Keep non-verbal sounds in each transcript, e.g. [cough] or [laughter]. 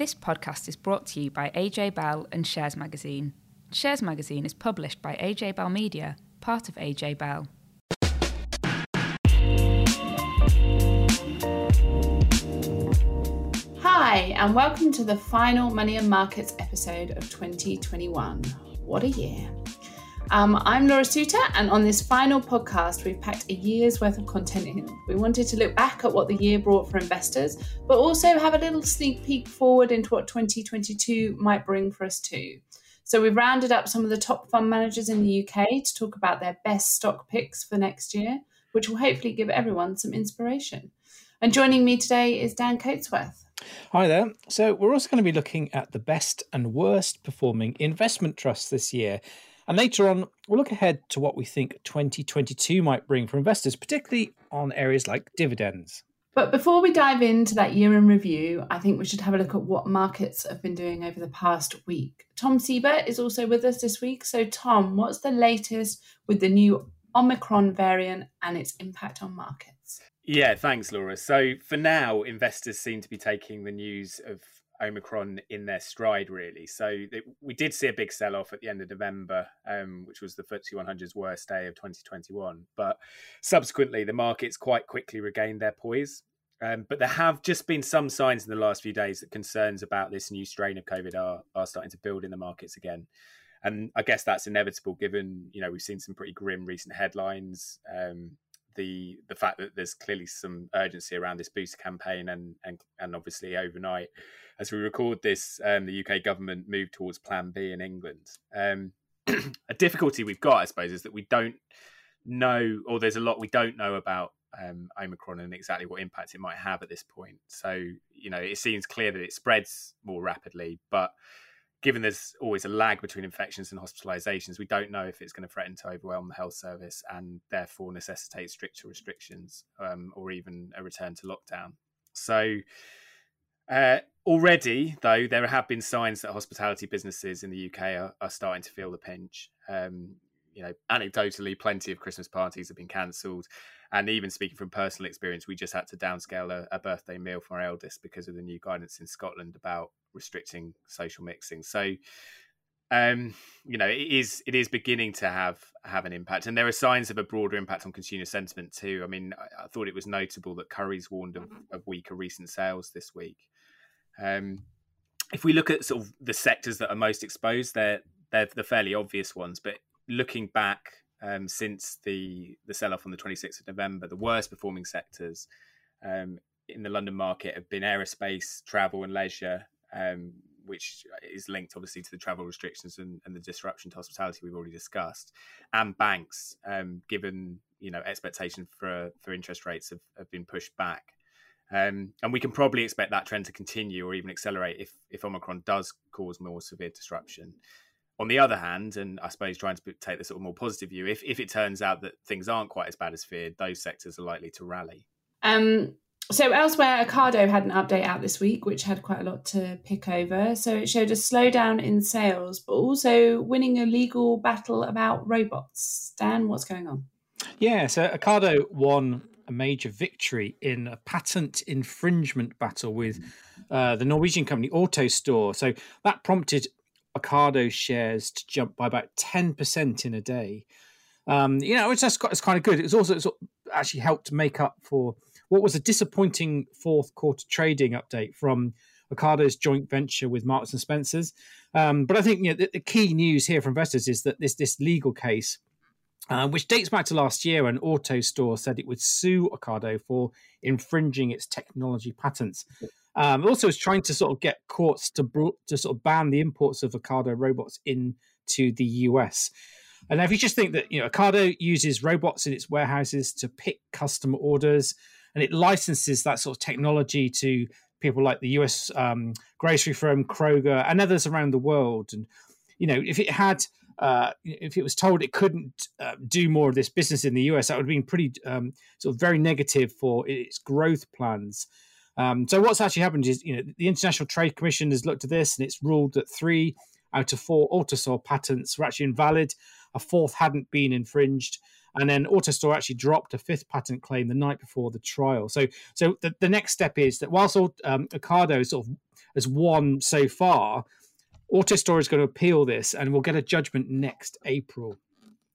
This podcast is brought to you by AJ Bell and Shares Magazine. Shares Magazine is published by AJ Bell Media, part of AJ Bell. Hi, and welcome to the final Money and Markets episode of 2021. What a year! Um, I'm Laura Suter, and on this final podcast, we've packed a year's worth of content in. We wanted to look back at what the year brought for investors, but also have a little sneak peek forward into what 2022 might bring for us too. So we've rounded up some of the top fund managers in the UK to talk about their best stock picks for next year, which will hopefully give everyone some inspiration. And joining me today is Dan Coatsworth. Hi there. So, we're also going to be looking at the best and worst performing investment trusts this year. And later on, we'll look ahead to what we think 2022 might bring for investors, particularly on areas like dividends. But before we dive into that year in review, I think we should have a look at what markets have been doing over the past week. Tom Sieber is also with us this week. So, Tom, what's the latest with the new Omicron variant and its impact on markets? Yeah, thanks, Laura. So for now, investors seem to be taking the news of Omicron in their stride, really. So we did see a big sell off at the end of November, um, which was the FTSE 100's worst day of 2021. But subsequently, the markets quite quickly regained their poise. Um, but there have just been some signs in the last few days that concerns about this new strain of COVID are, are starting to build in the markets again. And I guess that's inevitable given, you know, we've seen some pretty grim recent headlines. Um, the the fact that there's clearly some urgency around this booster campaign and and and obviously overnight as we record this um, the UK government moved towards plan B in England um, [clears throat] a difficulty we've got I suppose is that we don't know or there's a lot we don't know about um, Omicron and exactly what impact it might have at this point so you know it seems clear that it spreads more rapidly but given there's always a lag between infections and hospitalizations, we don't know if it's going to threaten to overwhelm the health service and therefore necessitate stricter restrictions um, or even a return to lockdown. So, uh, already, though, there have been signs that hospitality businesses in the UK are, are starting to feel the pinch. Um, you know, anecdotally, plenty of Christmas parties have been cancelled. And even speaking from personal experience, we just had to downscale a, a birthday meal for our eldest because of the new guidance in Scotland about restricting social mixing. So, um, you know, it is it is beginning to have have an impact, and there are signs of a broader impact on consumer sentiment too. I mean, I, I thought it was notable that Currys warned of, of weaker recent sales this week. Um, if we look at sort of the sectors that are most exposed, they're they're the fairly obvious ones. But looking back um, since the the sell off on the 26th of November, the worst performing sectors um, in the London market have been aerospace, travel, and leisure, um, which is linked obviously to the travel restrictions and, and, the disruption to hospitality we've already discussed, and banks, um, given you know expectation for for interest rates have, have been pushed back. Um, and we can probably expect that trend to continue or even accelerate if, if Omicron does cause more severe disruption. On the other hand, and I suppose trying to take the sort of more positive view, if, if it turns out that things aren't quite as bad as feared, those sectors are likely to rally. Um, so elsewhere, Ocado had an update out this week, which had quite a lot to pick over. So it showed a slowdown in sales, but also winning a legal battle about robots. Dan, what's going on? Yeah, so Ocado won a major victory in a patent infringement battle with uh, the Norwegian company AutoStore. So that prompted Ocado shares to jump by about ten percent in a day. Um, you know, it's just it's kind of good. It's also it's actually helped make up for what was a disappointing fourth quarter trading update from Ocado's joint venture with Marks and Spencers. Um, but I think you know, the, the, key news here for investors is that this this legal case, uh, which dates back to last year, when AutoStore said it would sue Ocado for infringing its technology patents. Um, also, is trying to sort of get courts to to sort of ban the imports of Ocado robots into the US. And if you just think that you know Ocado uses robots in its warehouses to pick customer orders, and it licenses that sort of technology to people like the US um, grocery firm Kroger and others around the world. And you know, if it had, uh, if it was told it couldn't uh, do more of this business in the US, that would have been pretty um, sort of very negative for its growth plans. Um, so what's actually happened is, you know, the International Trade Commission has looked at this and it's ruled that three out of four AutoStore patents were actually invalid. A fourth hadn't been infringed. And then AutoStore actually dropped a fifth patent claim the night before the trial. So, so the, the next step is that whilst um, Ocado sort of has won so far. AutoStore is going to appeal this, and we'll get a judgment next April.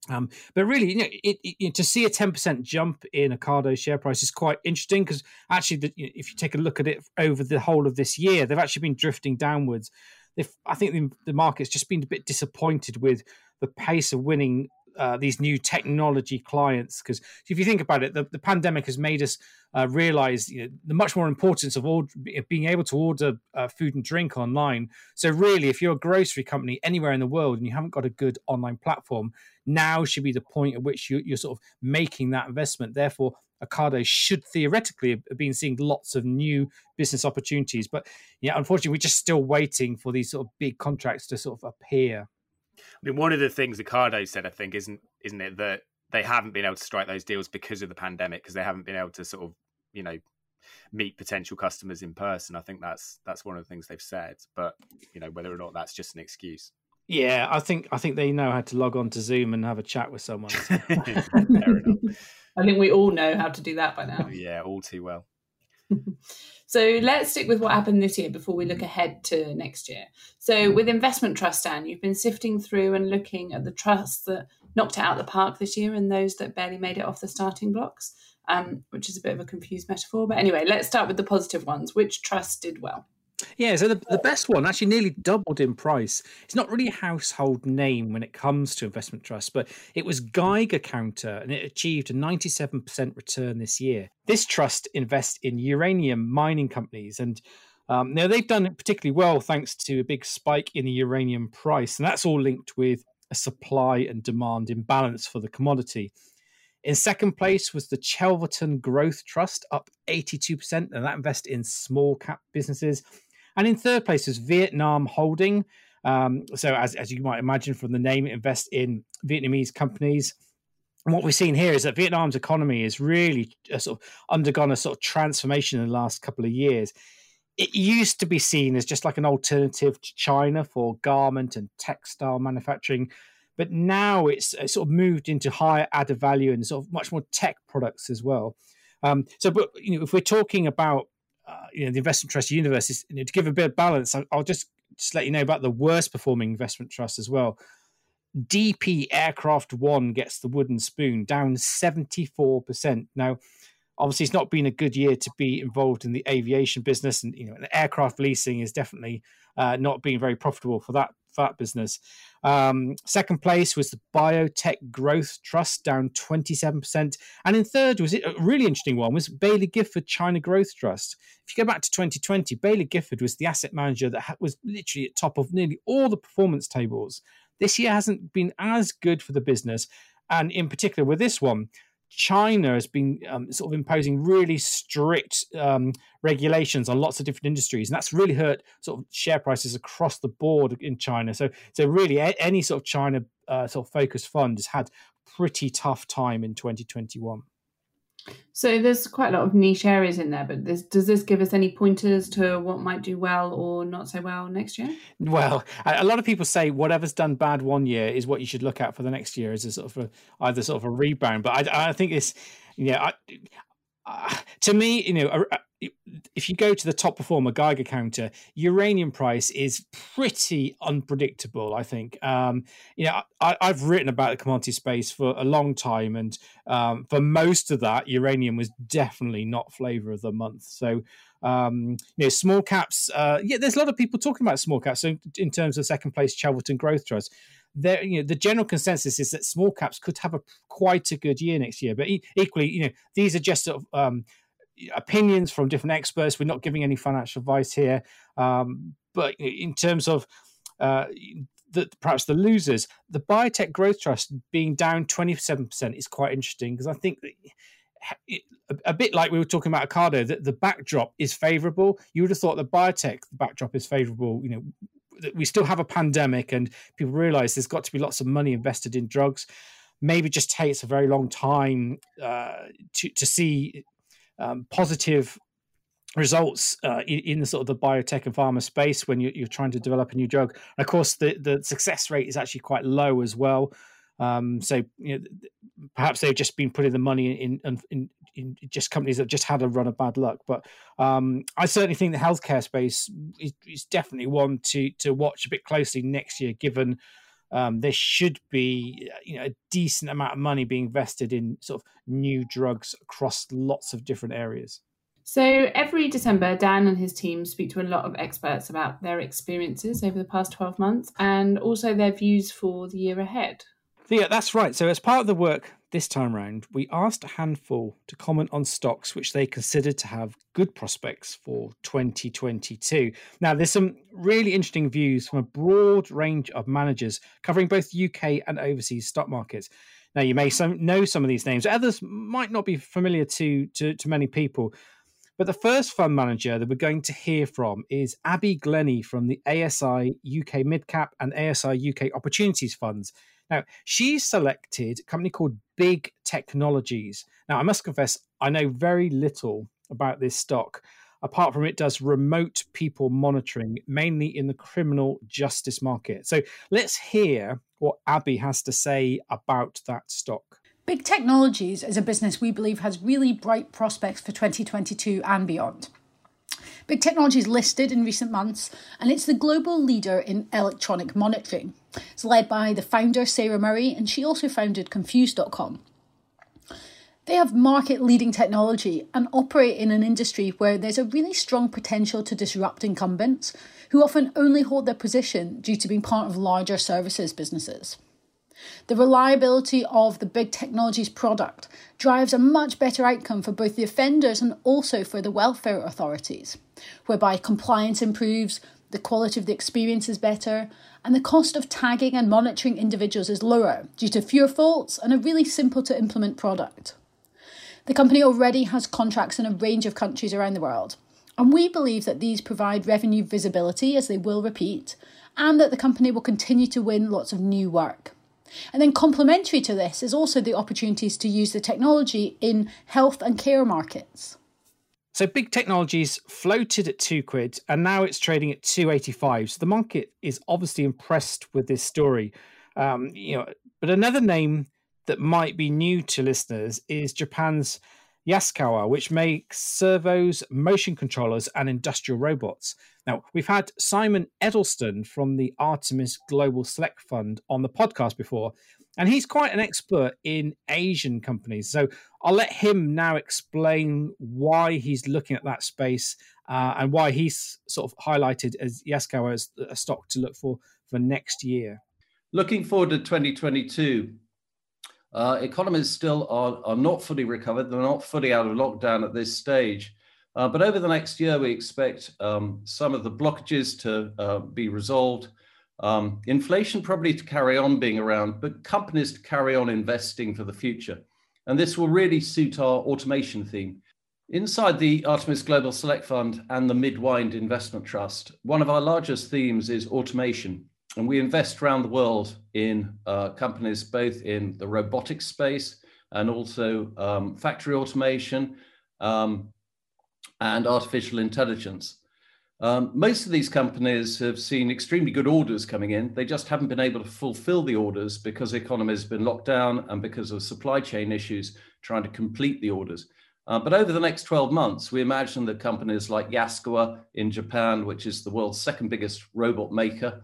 Um, but really, you know, it, it, to see a ten percent jump in Ocado share price is quite interesting because actually, the, you know, if you take a look at it over the whole of this year, they've actually been drifting downwards. I think the, the market's just been a bit disappointed with the pace of winning uh, these new technology clients. Because if you think about it, the, the pandemic has made us uh, realize you know, the much more importance of being able to order uh, food and drink online. So, really, if you're a grocery company anywhere in the world and you haven't got a good online platform, now should be the point at which you, you're sort of making that investment. Therefore, Ocado should theoretically have been seeing lots of new business opportunities. But yeah, unfortunately, we're just still waiting for these sort of big contracts to sort of appear. I mean, one of the things Ocado said, I think, isn't isn't it that they haven't been able to strike those deals because of the pandemic, because they haven't been able to sort of, you know, meet potential customers in person. I think that's that's one of the things they've said. But you know, whether or not that's just an excuse. Yeah, I think I think they know how to log on to Zoom and have a chat with someone. So. [laughs] [laughs] I think we all know how to do that by now. Yeah, all too well. [laughs] So let's stick with what happened this year before we look ahead to next year. So with investment trust, Dan, you've been sifting through and looking at the trusts that knocked it out of the park this year and those that barely made it off the starting blocks, um, which is a bit of a confused metaphor. But anyway, let's start with the positive ones. Which trust did well? Yeah, so the, the best one actually nearly doubled in price. It's not really a household name when it comes to investment trusts, but it was Geiger Counter and it achieved a 97% return this year. This trust invests in uranium mining companies and um, now they've done it particularly well thanks to a big spike in the uranium price, and that's all linked with a supply and demand imbalance for the commodity. In second place was the Chelverton Growth Trust, up 82%, and that invests in small cap businesses. And in third place is Vietnam Holding. Um, so, as, as you might imagine from the name, invest in Vietnamese companies. And what we've seen here is that Vietnam's economy has really uh, sort of undergone a sort of transformation in the last couple of years. It used to be seen as just like an alternative to China for garment and textile manufacturing, but now it's, it's sort of moved into higher added value and sort of much more tech products as well. Um, so, but you know, if we're talking about uh, you know the investment trust universe is you know, to give a bit of balance. I'll, I'll just just let you know about the worst performing investment trust as well. DP Aircraft One gets the wooden spoon, down seventy four percent. Now, obviously, it's not been a good year to be involved in the aviation business, and you know, aircraft leasing is definitely uh, not being very profitable for that that business. Um, second place was the Biotech Growth Trust, down 27%. And in third was a really interesting one was Baillie Gifford China Growth Trust. If you go back to 2020, Baillie Gifford was the asset manager that was literally at top of nearly all the performance tables. This year hasn't been as good for the business. And in particular with this one, China has been um, sort of imposing really strict um, regulations on lots of different industries, and that's really hurt sort of share prices across the board in China. So, so really, a- any sort of China uh, sort of focused fund has had pretty tough time in 2021. So there's quite a lot of niche areas in there, but this, does this give us any pointers to what might do well or not so well next year? Well, a lot of people say whatever's done bad one year is what you should look at for the next year as a sort of a, either sort of a rebound. But I, I think it's yeah, I, [sighs] to me, you know, if you go to the top performer Geiger counter, uranium price is pretty unpredictable. I think, um, you know, I, have written about the commodity space for a long time, and um, for most of that, uranium was definitely not flavor of the month. So, um, you know, small caps. Uh, yeah, there's a lot of people talking about small caps. So, in terms of second place, Chelverton Growth Trust. There, you know, the general consensus is that small caps could have a quite a good year next year, but e- equally, you know, these are just sort of um, opinions from different experts. We're not giving any financial advice here, um, but in terms of uh, the, perhaps the losers, the biotech growth trust being down twenty seven percent is quite interesting because I think that. A, bit like we were talking about Ocado, that the backdrop is favourable. You would have thought the biotech the backdrop is favourable. You know, we still have a pandemic, and people realise there's got to be lots of money invested in drugs. Maybe just takes a very long time uh, to to see um, positive results uh, in, in, the sort of the biotech and pharma space when you, are trying to develop a new drug. And of course, the, the success rate is actually quite low as well. Um, so you know, perhaps they've just been putting the money in, in, in, in just companies that just had a run of bad luck. But um, I certainly think the healthcare space is, is, definitely one to to watch a bit closely next year, given um, there should be you know a decent amount of money being invested in sort of new drugs across lots of different areas. So every December, Dan and his team speak to a lot of experts about their experiences over the past 12 months and also their views for the year ahead. Yeah, that's right. So, as part of the work this time round, we asked a handful to comment on stocks which they considered to have good prospects for 2022. Now, there's some really interesting views from a broad range of managers covering both UK and overseas stock markets. Now, you may some, know some of these names, others might not be familiar to, to, to many people. But the first fund manager that we're going to hear from is Abby Glennie from the ASI UK Midcap and ASI UK Opportunities Funds. Now, she's selected a company called Big Technologies. Now, I must confess, I know very little about this stock, apart from it does remote people monitoring, mainly in the criminal justice market. So let's hear what Abby has to say about that stock. Big Technologies is a business we believe has really bright prospects for 2022 and beyond. Big Technology is listed in recent months and it's the global leader in electronic monitoring. It's led by the founder, Sara Murray, and she also founded Confused.com. They have market leading technology and operate in an industry where there's a really strong potential to disrupt incumbents who often only hold their position due to being part of larger services businesses. The reliability of the big technologies product drives a much better outcome for both the offenders and also for the welfare authorities, whereby compliance improves, the quality of the experience is better, and the cost of tagging and monitoring individuals is lower due to fewer faults and a really simple to implement product. The company already has contracts in a range of countries around the world, and we believe that these provide revenue visibility as they will repeat, and that the company will continue to win lots of new work. And then complementary to this is also the opportunities to use the technology in health and care markets. So big technologies floated at two quid and now it's trading at 285. So the market is obviously impressed with this story. Um, you know, but another name that might be new to listeners is Japan's Yaskawa, which makes servos, motion controllers, and industrial robots. Now, we've had Simon Edelsten from the Artemis Global Select Fund on the podcast before, and he's quite an expert in Asian companies. So I'll let him now explain why he's looking at that space uh, and why he's sort of highlighted as Yaskawa as a stock to look for for next year. Looking forward to 2022, uh, economies still are, are not fully recovered. They're not fully out of lockdown at this stage. Uh, but over the next year, we expect um, some of the blockages to uh, be resolved. Um, inflation probably to carry on being around, but companies to carry on investing for the future. And this will really suit our automation theme. Inside the Artemis Global Select Fund and the Mid Wynd Investment Trust, one of our largest themes is automation. And we invest around the world in uh, companies both in the robotics space and also um, factory automation um, and artificial intelligence. Um, most of these companies have seen extremely good orders coming in. They just haven't been able to fulfill the orders because the economy has been locked down and because of supply chain issues trying to complete the orders. Uh, but over the next 12 months, we imagine that companies like Yaskawa in Japan, which is the world's second biggest robot maker,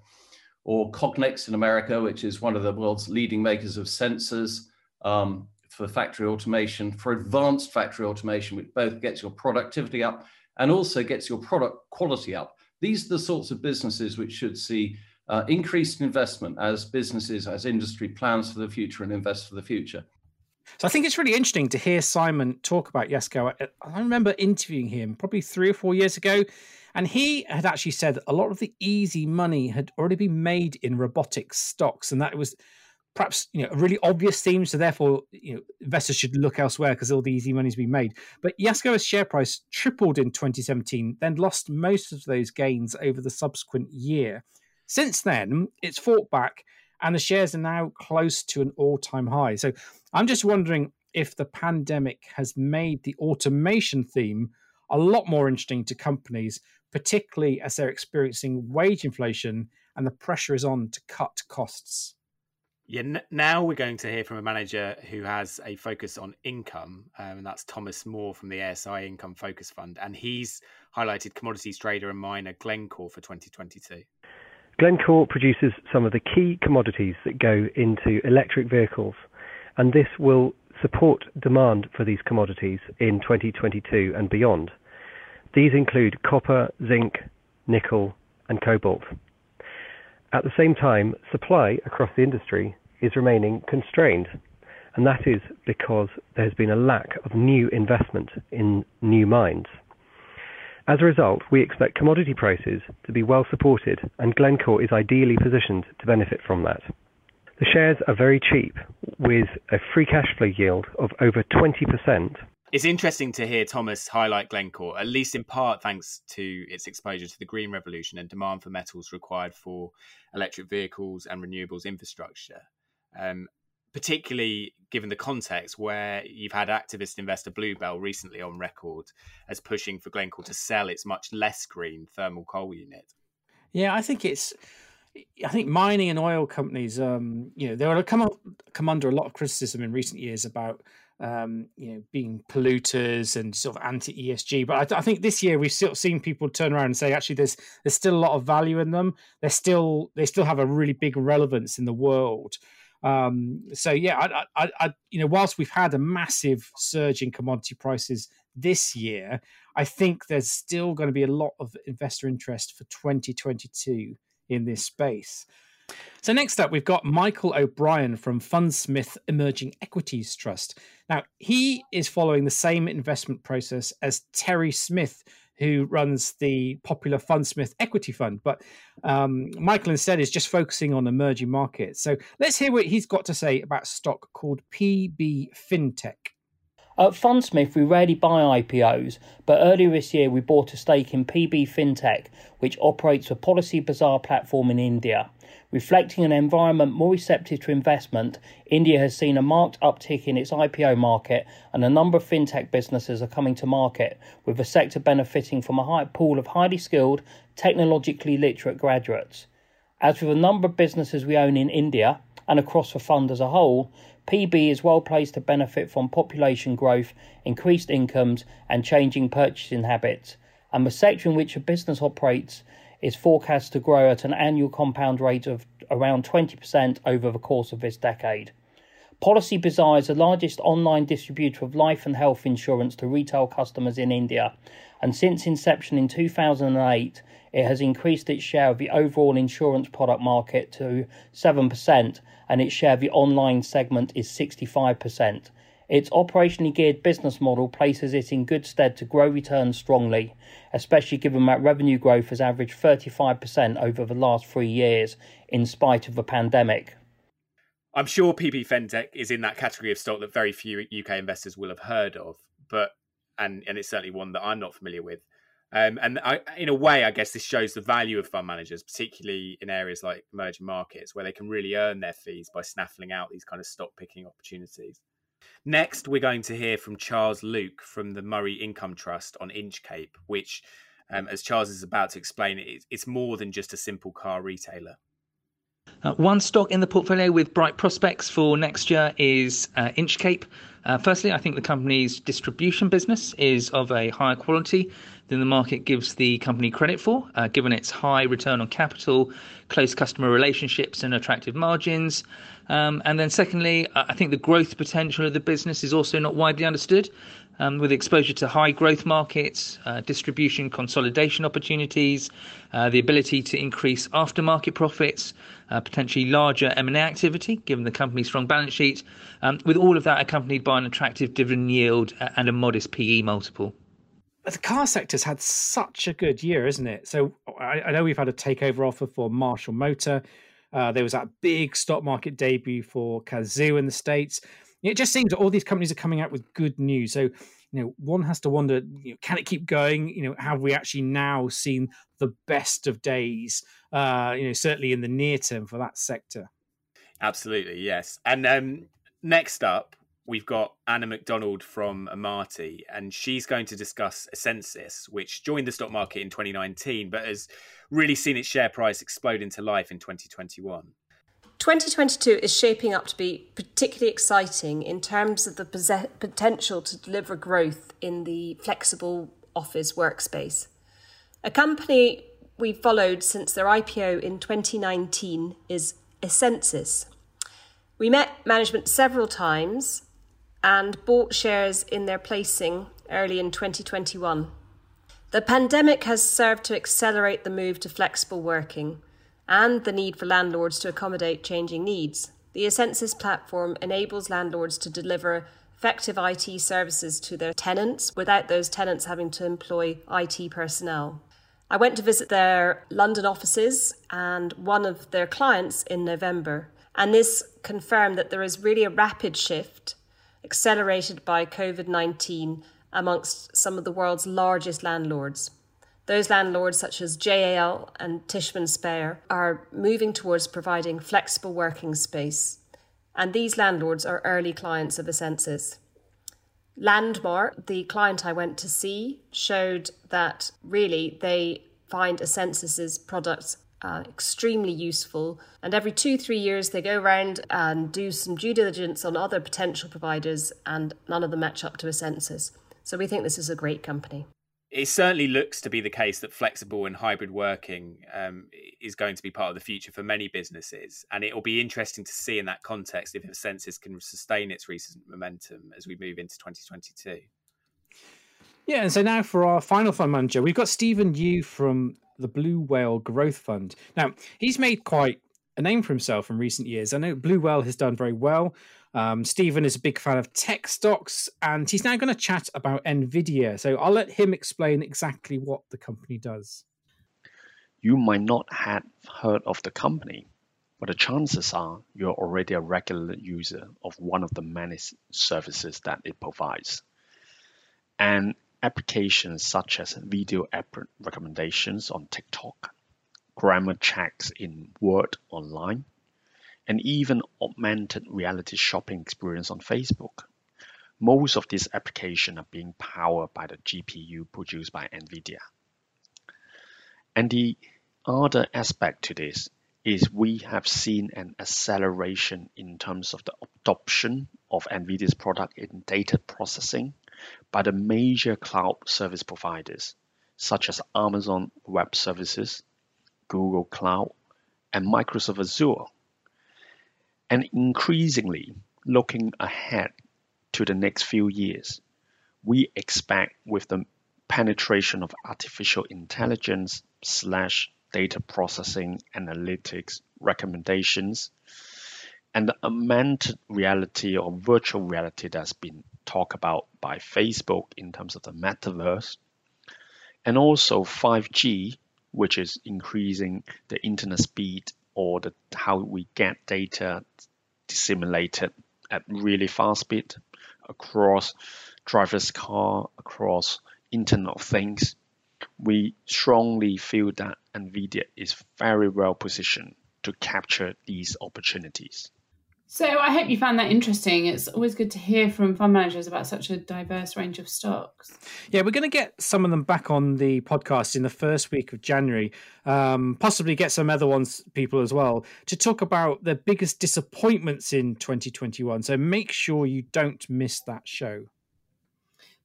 or Cognex in America, which is one of the world's leading makers of sensors um, for factory automation, for advanced factory automation, which both gets your productivity up and also gets your product quality up. These are the sorts of businesses which should see uh, increased investment as businesses, as industry plans for the future and invest for the future. So I think it's really interesting to hear Simon talk about Yaskawa. I remember interviewing him probably three or four years ago, and he had actually said that a lot of the easy money had already been made in robotics stocks, and that it was perhaps you know a really obvious theme. So therefore, you know, investors should look elsewhere because all the easy money's been made. But Yaskawa's share price tripled in 2017, then lost most of those gains over the subsequent year. Since then, it's fought back, and the shares are now close to an all-time high. So I'm just wondering if the pandemic has made the automation theme a lot more interesting to companies particularly as they're experiencing wage inflation and the pressure is on to cut costs. Yeah, now we're going to hear from a manager who has a focus on income, um, and that's Thomas Moore from the ASI Income Focus Fund. And he's highlighted commodities trader and miner Glencore for 2022. Glencore produces some of the key commodities that go into electric vehicles, and this will support demand for these commodities in 2022 and beyond. These include copper, zinc, nickel, and cobalt. At the same time, supply across the industry is remaining constrained, and that is because there has been a lack of new investment in new mines. As a result, we expect commodity prices to be well supported, and Glencore is ideally positioned to benefit from that. The shares are very cheap, with a free cash flow yield of over 20%. It's interesting to hear Thomas highlight Glencore, at least in part thanks to its exposure to the green revolution and demand for metals required for electric vehicles and renewables infrastructure um, particularly given the context where you've had activist investor Bluebell recently on record as pushing for Glencore to sell its much less green thermal coal unit. Yeah, I think it's. I think mining and oil companies, um, you know, they come come under a lot of criticism in recent years about, um, you know, being polluters and sort of anti ESG. But I, I, think this year we've of seen people turn around and say, actually, there's there's still a lot of value in them. They're still they still have a really big relevance in the world. Um, so yeah, I, I, I, you know, whilst we've had a massive surge in commodity prices this year, I think there's still going to be a lot of investor interest for 2022 in this space. So next up, we've got Michael O'Brien from Fundsmith Emerging Equities Trust. Now he is following the same investment process as Terry Smith, who runs the popular Fundsmith Equity Fund. But um, Michael instead is just focusing on emerging markets. So let's hear what he's got to say about stock called PB FinTech. At Fundsmith, we rarely buy IPOs, but earlier this year we bought a stake in PB FinTech, which operates a Policy Bazaar platform in India. Reflecting an environment more receptive to investment, India has seen a marked uptick in its IPO market, and a number of fintech businesses are coming to market, with the sector benefiting from a high pool of highly skilled, technologically literate graduates. As with a number of businesses we own in India and across the fund as a whole, PB is well placed to benefit from population growth, increased incomes, and changing purchasing habits. And the sector in which a business operates is forecast to grow at an annual compound rate of around 20% over the course of this decade. Policy Bazaar is the largest online distributor of life and health insurance to retail customers in India, and since inception in 2008, it has increased its share of the overall insurance product market to 7%, and its share of the online segment is 65%. Its operationally geared business model places it in good stead to grow returns strongly, especially given that revenue growth has averaged 35% over the last three years, in spite of the pandemic. I'm sure PB FinTech is in that category of stock that very few UK investors will have heard of, but and and it's certainly one that I'm not familiar with. Um, and I, in a way, I guess this shows the value of fund managers, particularly in areas like emerging markets, where they can really earn their fees by snaffling out these kind of stock picking opportunities. Next, we're going to hear from Charles Luke from the Murray Income Trust on Inchcape, which, um, as Charles is about to explain, it's more than just a simple car retailer. Uh, one stock in the portfolio with bright prospects for next year is uh, Inchcape. Uh, firstly, I think the company's distribution business is of a higher quality than the market gives the company credit for, uh, given its high return on capital, close customer relationships, and attractive margins. Um, and then, secondly, I think the growth potential of the business is also not widely understood. Um, with exposure to high growth markets, uh, distribution consolidation opportunities, uh, the ability to increase aftermarket profits, uh, potentially larger M&A activity, given the company's strong balance sheet, um, with all of that accompanied by an attractive dividend yield uh, and a modest PE multiple the car sector's had such a good year, isn't it? So I, I know we've had a takeover offer for Marshall Motor. Uh, there was that big stock market debut for Cazoo in the states. It just seems that all these companies are coming out with good news. So, you know, one has to wonder, you know, can it keep going? You know, have we actually now seen the best of days? Uh, you know, certainly in the near term for that sector. Absolutely, yes. And um, next up, we've got Anna McDonald from Amati, and she's going to discuss Essensys, which joined the stock market in 2019, but has really seen its share price explode into life in 2021. 2022 is shaping up to be particularly exciting in terms of the potential to deliver growth in the flexible office workspace. A company we've followed since their IPO in 2019 is Essensys. We met management several times and bought shares in their placing early in 2021. The pandemic has served to accelerate the move to flexible working and the need for landlords to accommodate changing needs. The Essensys platform enables landlords to deliver effective IT services to their tenants without those tenants having to employ IT personnel. I went to visit their London offices and one of their clients in November, and this confirmed that there is really a rapid shift accelerated by COVID 19 amongst some of the world's largest landlords. Those landlords, such as JLL and Tishman Speyer, are moving towards providing flexible working space, and these landlords are early clients of Essensys. Landmark, the client I went to see, showed that really they find Essensys's products uh, extremely useful. And every two, three years, they go around and do some due diligence on other potential providers, and none of them match up to Essensys. So we think this is a great company. It certainly looks to be the case that flexible and hybrid working um, is going to be part of the future for many businesses. And it will be interesting to see in that context if the Essensys can sustain its recent momentum as we move into 2022. Yeah, and so now for our final fund manager, we've got Stephen Yeo from the Blue Whale Growth Fund. Now, he's made quite a name for himself in recent years. I know Blue Whale has done very well. Um, Stephen is a big fan of tech stocks, and he's now going to chat about Nvidia. So I'll let him explain exactly what the company does. You might not have heard of the company, but the chances are you're already a regular user of one of the many services that it provides. And applications such as video app recommendations on TikTok, grammar checks in Word online, and even augmented reality shopping experience on Facebook. Most of these applications are being powered by the GPU produced by NVIDIA. And the other aspect to this is we have seen an acceleration in terms of the adoption of NVIDIA's product in data processing by the major cloud service providers such as Amazon Web Services, Google Cloud, and Microsoft Azure. And increasingly looking ahead to the next few years, we expect with the penetration of artificial intelligence slash data processing, analytics, recommendations, and the augmented reality or virtual reality that's been talked about by Facebook in terms of the metaverse, and also 5G, which is increasing the internet speed or the how we get data disseminated at really fast speed across driver's car, across Internet of Things. We strongly feel that NVIDIA is very well positioned to capture these opportunities. So I hope you found that interesting. It's always good to hear from fund managers about such a diverse range of stocks. Yeah, we're going to get some of them back on the podcast in the first week of January. Um, possibly get some other ones, people as well, to talk about the biggest disappointments in 2021. So make sure you don't miss that show.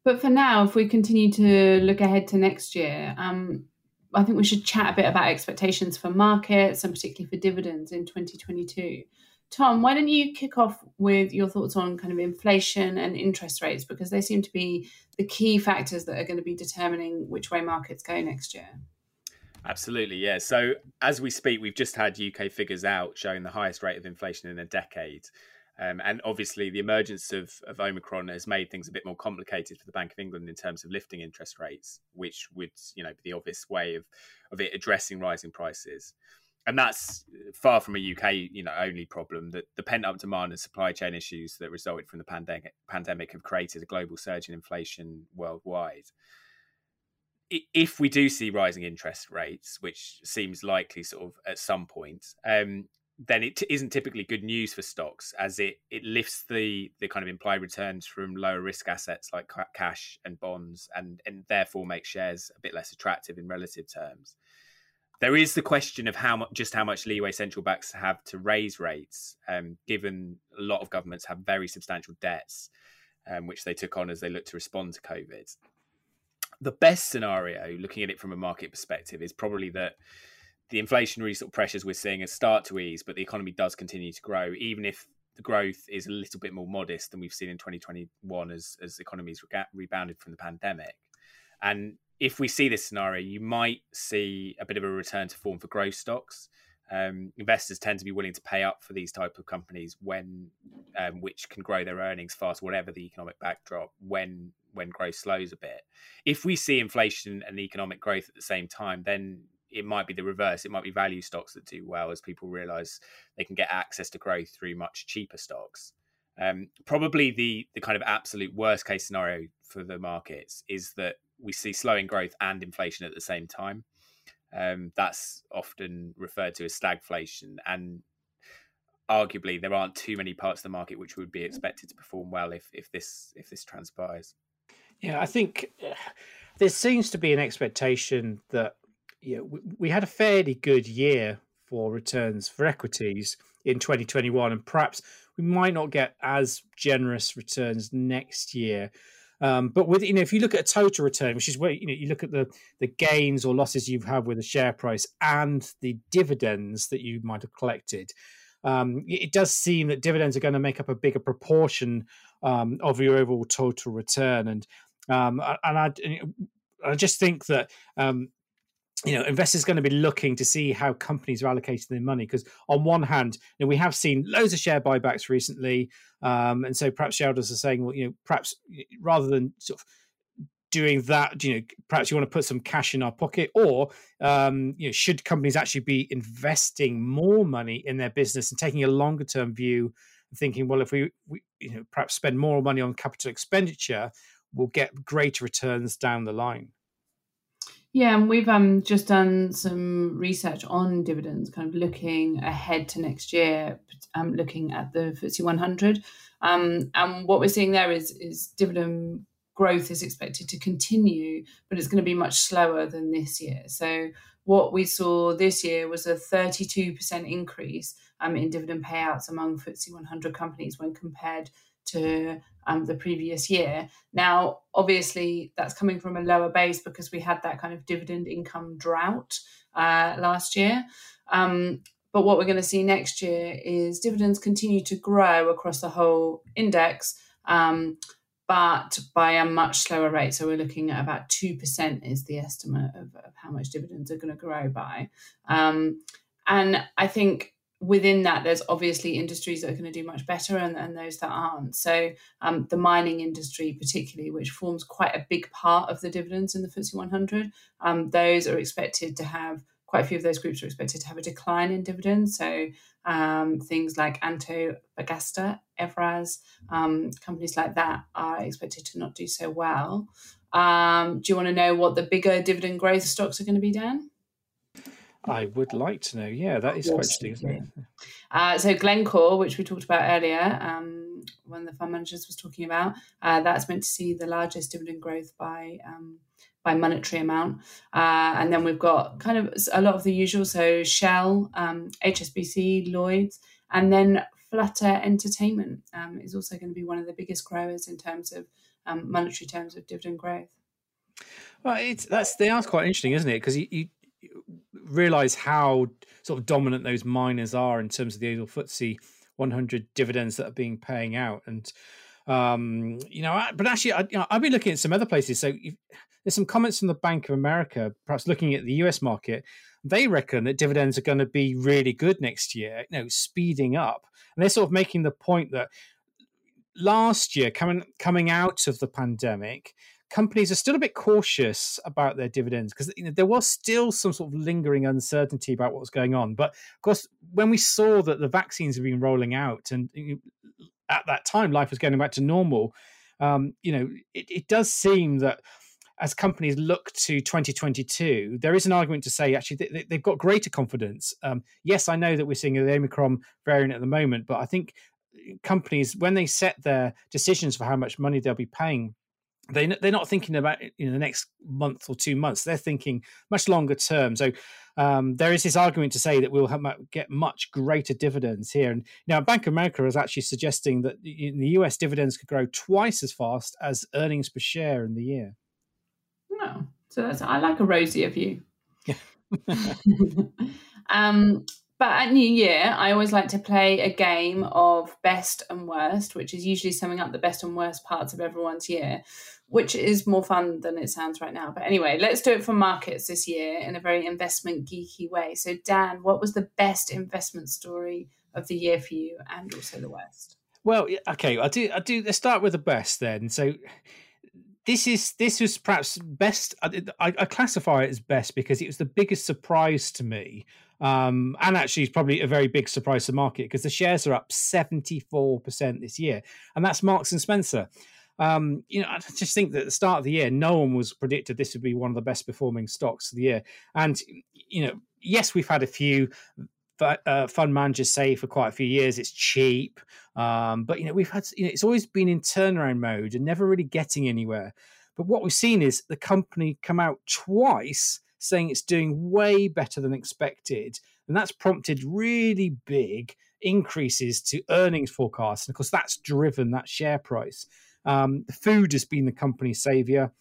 But for now, if we continue to look ahead to next year, um, I think we should chat a bit about expectations for markets and particularly for dividends in 2022. Tom, why don't you kick off with your thoughts on kind of inflation and interest rates because they seem to be the key factors that are going to be determining which way markets go next year. Absolutely, yeah. So as we speak, we've just had UK figures out showing the highest rate of inflation in a decade. Um, and obviously, the emergence of, of Omicron has made things a bit more complicated for the Bank of England in terms of lifting interest rates, which would, you know, be the obvious way of of it addressing rising prices and that's far from a UK, you know, only problem. That the pent up demand and supply chain issues that resulted from the pandemic pandemic have created a global surge in inflation worldwide. If we do see rising interest rates, which seems likely, sort of at some point, um, then it isn't typically good news for stocks, as it it lifts the the kind of implied returns from lower risk assets like cash and bonds, and and therefore makes shares a bit less attractive in relative terms there is the question of how much, just how much leeway central banks have to raise rates, um, given a lot of governments have very substantial debts, um, which they took on as they looked to respond to COVID. The best scenario, looking at it from a market perspective, is probably that the inflationary sort of pressures we're seeing are start to ease, but the economy does continue to grow, even if the growth is a little bit more modest than we've seen in 2021 as as economies rebounded from the pandemic. And if we see this scenario, you might see a bit of a return to form for growth stocks. Um, investors tend to be willing to pay up for these type of companies when um, which can grow their earnings fast, whatever the economic backdrop. When when growth slows a bit, if we see inflation and economic growth at the same time, then it might be the reverse. It might be value stocks that do well as people realize they can get access to growth through much cheaper stocks. Um, probably the the kind of absolute worst case scenario for the markets is that we see slowing growth and inflation at the same time. Um, that's often referred to as stagflation, and arguably there aren't too many parts of the market which would be expected to perform well if if this if this transpires. Yeah, I think uh, [sighs] there seems to be an expectation that you know, we, we had a fairly good year for returns for equities in 2021, and perhaps we might not get as generous returns next year. Um, but with you know, if you look at a total return, which is where you know you look at the the gains or losses you have had with the share price and the dividends that you might have collected, um, it does seem that dividends are going to make up a bigger proportion um, of your overall total return. And um, and I, I just think that um, you know, investors are going to be looking to see how companies are allocating their money because, on one hand, you know, we have seen loads of share buybacks recently, um, and so perhaps shareholders are saying, well, you know, perhaps rather than sort of doing that, you know, perhaps you want to put some cash in our pocket, or um, you know, should companies actually be investing more money in their business and taking a longer term view, thinking, well, if we, we, you know, perhaps spend more money on capital expenditure, we'll get greater returns down the line. Yeah, and we've um, just done some research on dividends, kind of looking ahead to next year, um, looking at the FTSE 100. Um, and what we're seeing there is, is dividend growth is expected to continue, but it's going to be much slower than this year. So what we saw this year was a 32% increase um, in dividend payouts among FTSE 100 companies when compared to um, the previous year. Now, obviously, that's coming from a lower base because we had that kind of dividend income drought uh, last year. Um, but what we're going to see next year is dividends continue to grow across the whole index, um, but by a much slower rate. So we're looking at about 2% is the estimate of, of how much dividends are going to grow by. Um, and I think within that, there's obviously industries that are going to do much better and, and those that aren't. So, um, the mining industry, particularly, which forms quite a big part of the dividends in the FTSE 100, um, those are expected to have quite a few of those groups are expected to have a decline in dividends. So, um, things like Antofagasta, Evraz, um, companies like that are expected to not do so well. Um, do you want to know what the bigger dividend growth stocks are going to be, Dan? I would like to know. Yeah, that is quite interesting, isn't it? Uh, so Glencore, which we talked about earlier, um, when the fund managers was talking about, uh, that's meant to see the largest dividend growth by um, by monetary amount. Uh, and then we've got kind of a lot of the usual, so Shell, um, HSBC, Lloyd's, and then Flutter Entertainment um, is also going to be one of the biggest growers in terms of um, monetary terms of dividend growth. Well, it's that's they are quite interesting, isn't it? Because you, you realize how sort of dominant those miners are in terms of the overall FTSE 100 dividends that are being paying out. And, um, you know, but actually, I, you know, I've been looking at some other places. So there's some comments from the Bank of America, perhaps looking at the US market. They reckon that dividends are going to be really good next year, you know, speeding up. And they're sort of making the point that last year, coming coming out of the pandemic, companies are still a bit cautious about their dividends because you know, there was still some sort of lingering uncertainty about what was going on. But of course, when we saw that the vaccines have been rolling out, and you at that time life was going back to normal, um, you know, it, it does seem that as companies look to 2022, there is an argument to say actually they, have got greater confidence. Um, yes, I know that we're seeing the Omicron variant at the moment, but I think companies, when they set their decisions for how much money they'll be paying they they're not thinking about in the next month or two months. They're thinking much longer term. So um, there is this argument to say that we'll have, get much greater dividends here. And now Bank of America is actually suggesting that in the US dividends could grow twice as fast as earnings per share in the year. No, so that's I like a rosier view. Yeah. [laughs] um, but at New Year, I always like to play a game of best and worst, which is usually summing up the best and worst parts of everyone's year which is more fun than it sounds right now. But anyway, let's do it for markets this year in a very investment geeky way. So, Dan, what was the best investment story of the year for you and also the worst? Well, okay, I do. I do. Let's start with the best then. So, this is this was perhaps best. I, I, classify it as best because it was the biggest surprise to me, um, and actually, it's probably a very big surprise to market because the shares are up seventy four percent this year, and that's Marks and Spencer um, you know, I just think that at the start of the year, no one was predicted this would be one of the best performing stocks of the year. And, you know, yes, we've had a few uh, fund managers say for quite a few years it's cheap. Um, but, you know, we've had, you know, it's always been in turnaround mode and never really getting anywhere. But what we've seen is the company come out twice saying it's doing way better than expected. And that's prompted really big increases to earnings forecasts. And of course, that's driven that share price. Um, food has been the company's savior,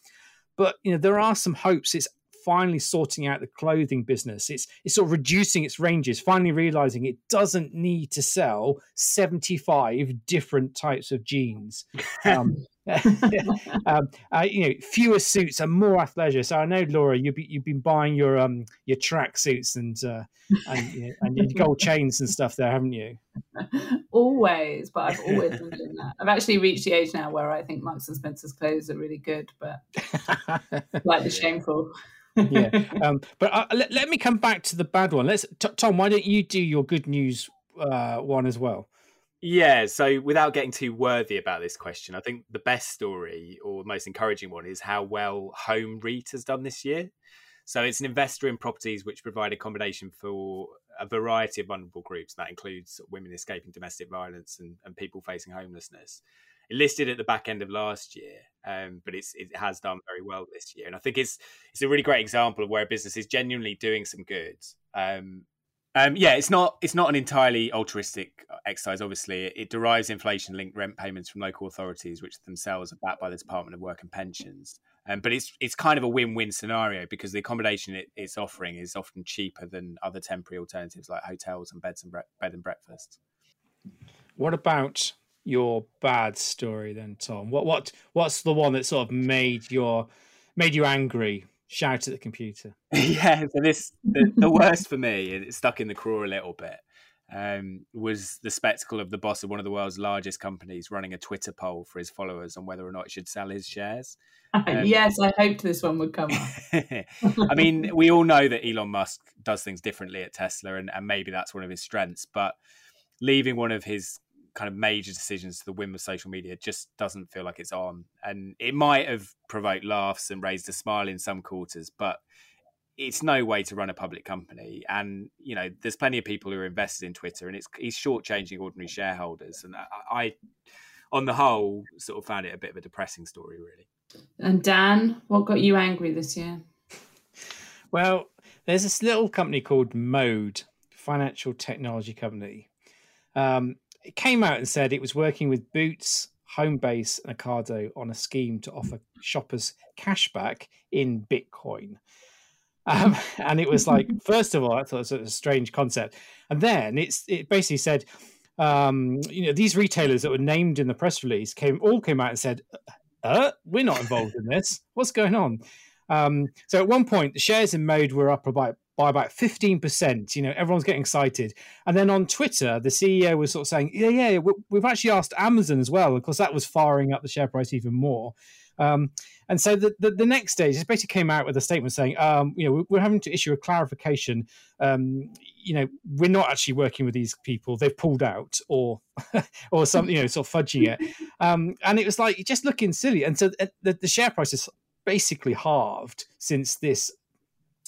but you know there are some hopes. It's finally sorting out the clothing business. It's it's sort of reducing its ranges, finally realizing it doesn't need to sell 75 different types of jeans. Um, [laughs] [laughs] um, uh, you know, fewer suits and more athleisure. So I know, Laura, you've, be, you've been buying your um your track suits and uh, and, you know, and your gold chains and stuff there, haven't you? [laughs] always, but I've always been doing that. I've actually reached the age now where I think Marks and Spencer's clothes are really good, but [laughs] slightly shameful. yeah, um, but uh, let, let, me come back to the bad one. Let's, t- Tom. Why don't you do your good news uh, one as well? Yeah, so without getting too worthy about this question, I think the best story or the most encouraging one is how well Home REIT has done this year. So it's an investor in properties which provide accommodation for a variety of vulnerable groups. That includes women escaping domestic violence and, and people facing homelessness. It listed at the back end of last year, um, but it has done very well this year, and I think it's it's a really great example of where a business is genuinely doing some good. Um, um, yeah, it's not it's not an entirely altruistic exercise. Obviously, it, derives inflation-linked rent payments from local authorities, which themselves are backed by the Department of Work and Pensions. Um, but it's it's kind of a win-win scenario because the accommodation it, it's offering is often cheaper than other temporary alternatives like hotels and beds and bre- bed and breakfast. What about your bad story then, Tom? What what what's the one that sort of made your made you angry shout at the computer. [laughs] yeah, so this the, the worst for me, it stuck in the craw a little bit. Um, was the spectacle of the boss of one of the world's largest companies running a Twitter poll for his followers on whether or not he should sell his shares. [laughs] Um, yes, I hoped this one would come up. [laughs] I mean, we all know that Elon Musk does things differently at Tesla, and, and maybe that's one of his strengths. But leaving one of his kind of major decisions to the whim of social media just doesn't feel like it's on. And it might have provoked laughs and raised a smile in some quarters, but it's no way to run a public company. And you know, there's plenty of people who are invested in Twitter, and it's he's shortchanging ordinary shareholders. And I, I on the whole, sort of found it a bit of a depressing story, really. And Dan, what got you angry this year? Well, there's this little company called Mode, financial technology company. Um, it came out and said it was working with Boots, Homebase, and Ocado on a scheme to offer shoppers cashback in Bitcoin. Um, [laughs] and it was like, first of all, I thought it was a strange concept, and then it's it basically said, um, you know, these retailers that were named in the press release came all came out and said, uh, we're not involved in this. What's going on? Um, so at one point, the shares in Mode were up about by about 15%. You know, everyone's getting excited. And then on Twitter, the CEO was sort of saying, yeah, yeah, we've actually asked Amazon as well. Of course, that was firing up the share price even more. Um, and so the, the, the, next stage, it basically came out with a statement saying, um, you know, we're having to issue a clarification. Um, you know, we're not actually working with these people. They've pulled out or [laughs] or something, you know, sort of fudging it. Um, and it was like just looking silly. And so uh, the, the share price is basically halved since this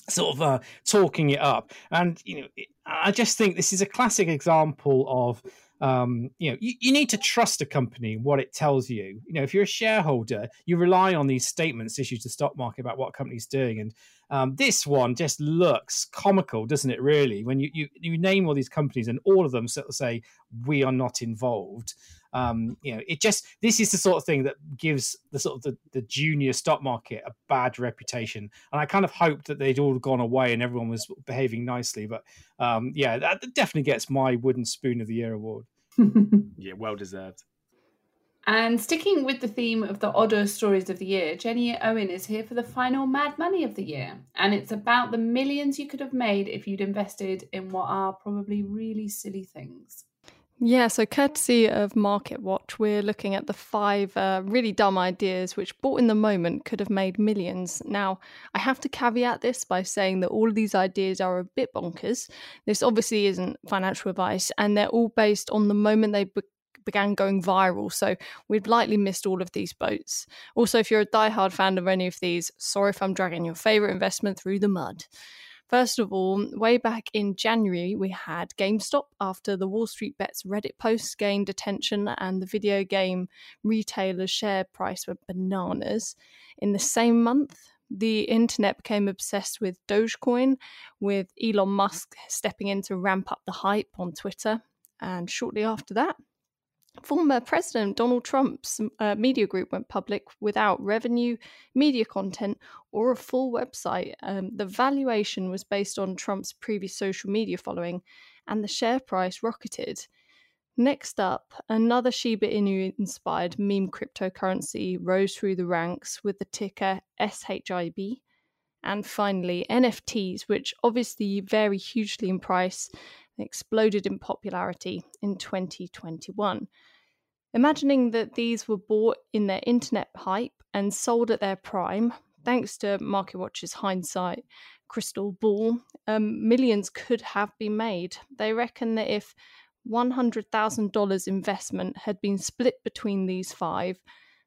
sort of uh, talking it up. And you know, I just think this is a classic example of um, you know, you, you, need to trust a company what it tells you. You know, if you're a shareholder, you rely on these statements issued to stock market about what company's doing. And um, this one just looks comical, doesn't it? Really, when you, you you name all these companies and all of them sort of say we are not involved. Um, you know, it just this is the sort of thing that gives the sort of the, the junior stock market a bad reputation. And I kind of hoped that they'd all gone away and everyone was behaving nicely. But um, yeah, that definitely gets my wooden spoon of the year award. [laughs] yeah, well deserved. And sticking with the theme of the odder stories of the year, Jenny Owen is here for the final Mad Money of the year. And it's about the millions you could have made if you'd invested in what are probably really silly things. Yeah, so courtesy of Market Watch, we're looking at the five uh, really dumb ideas which, bought in the moment, could have made millions. Now, I have to caveat this by saying that all of these ideas are a bit bonkers. This obviously isn't financial advice, and they're all based on the moment they be- began going viral. So we've likely missed all of these boats. Also, if you're a die-hard fan of any of these, sorry if I'm dragging your favorite investment through the mud. First of all, way back in January, we had GameStop after the Wall Street Bets Reddit posts gained attention and the video game retailer's share price went bananas. In the same month, the internet became obsessed with Dogecoin, with Elon Musk stepping in to ramp up the hype on Twitter. And shortly after that, Former President Donald Trump's uh, media group went public without revenue, media content, or a full website. Um, the valuation was based on Trump's previous social media following, and the share price rocketed. Next up, another Shiba Inu inspired meme cryptocurrency rose through the ranks with the ticker SHIB. And finally, NFTs, which obviously vary hugely in price, exploded in popularity in 2021. Imagining that these were bought in their internet hype and sold at their prime, thanks to MarketWatch's hindsight crystal ball, um, millions could have been made. They reckon that if $100,000 investment had been split between these five,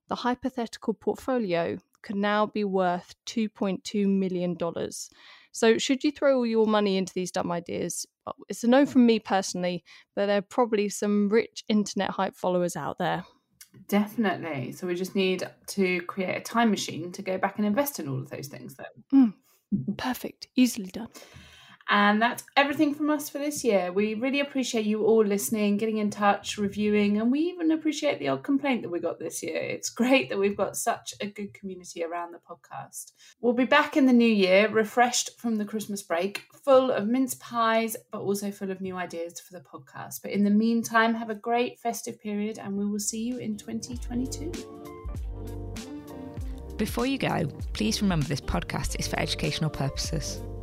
the hypothetical portfolio could now be worth $2.2 million. So, should you throw all your money into these dumb ideas? It's a no from me personally, but there are probably some rich internet hype followers out there. Definitely. So, we just need to create a time machine to go back and invest in all of those things, then. Mm, perfect. Easily done. And that's everything from us for this year. We really appreciate you all listening, getting in touch, reviewing, and we even appreciate the odd complaint that we got this year. It's [laughs] great that we've got such a good community around the podcast. We'll be back in the new year, refreshed from the Christmas break, full of mince pies, but also full of new ideas for the podcast. But in the meantime, have a great festive period, and we will see you in 2022. Before you go, please remember this podcast is for educational purposes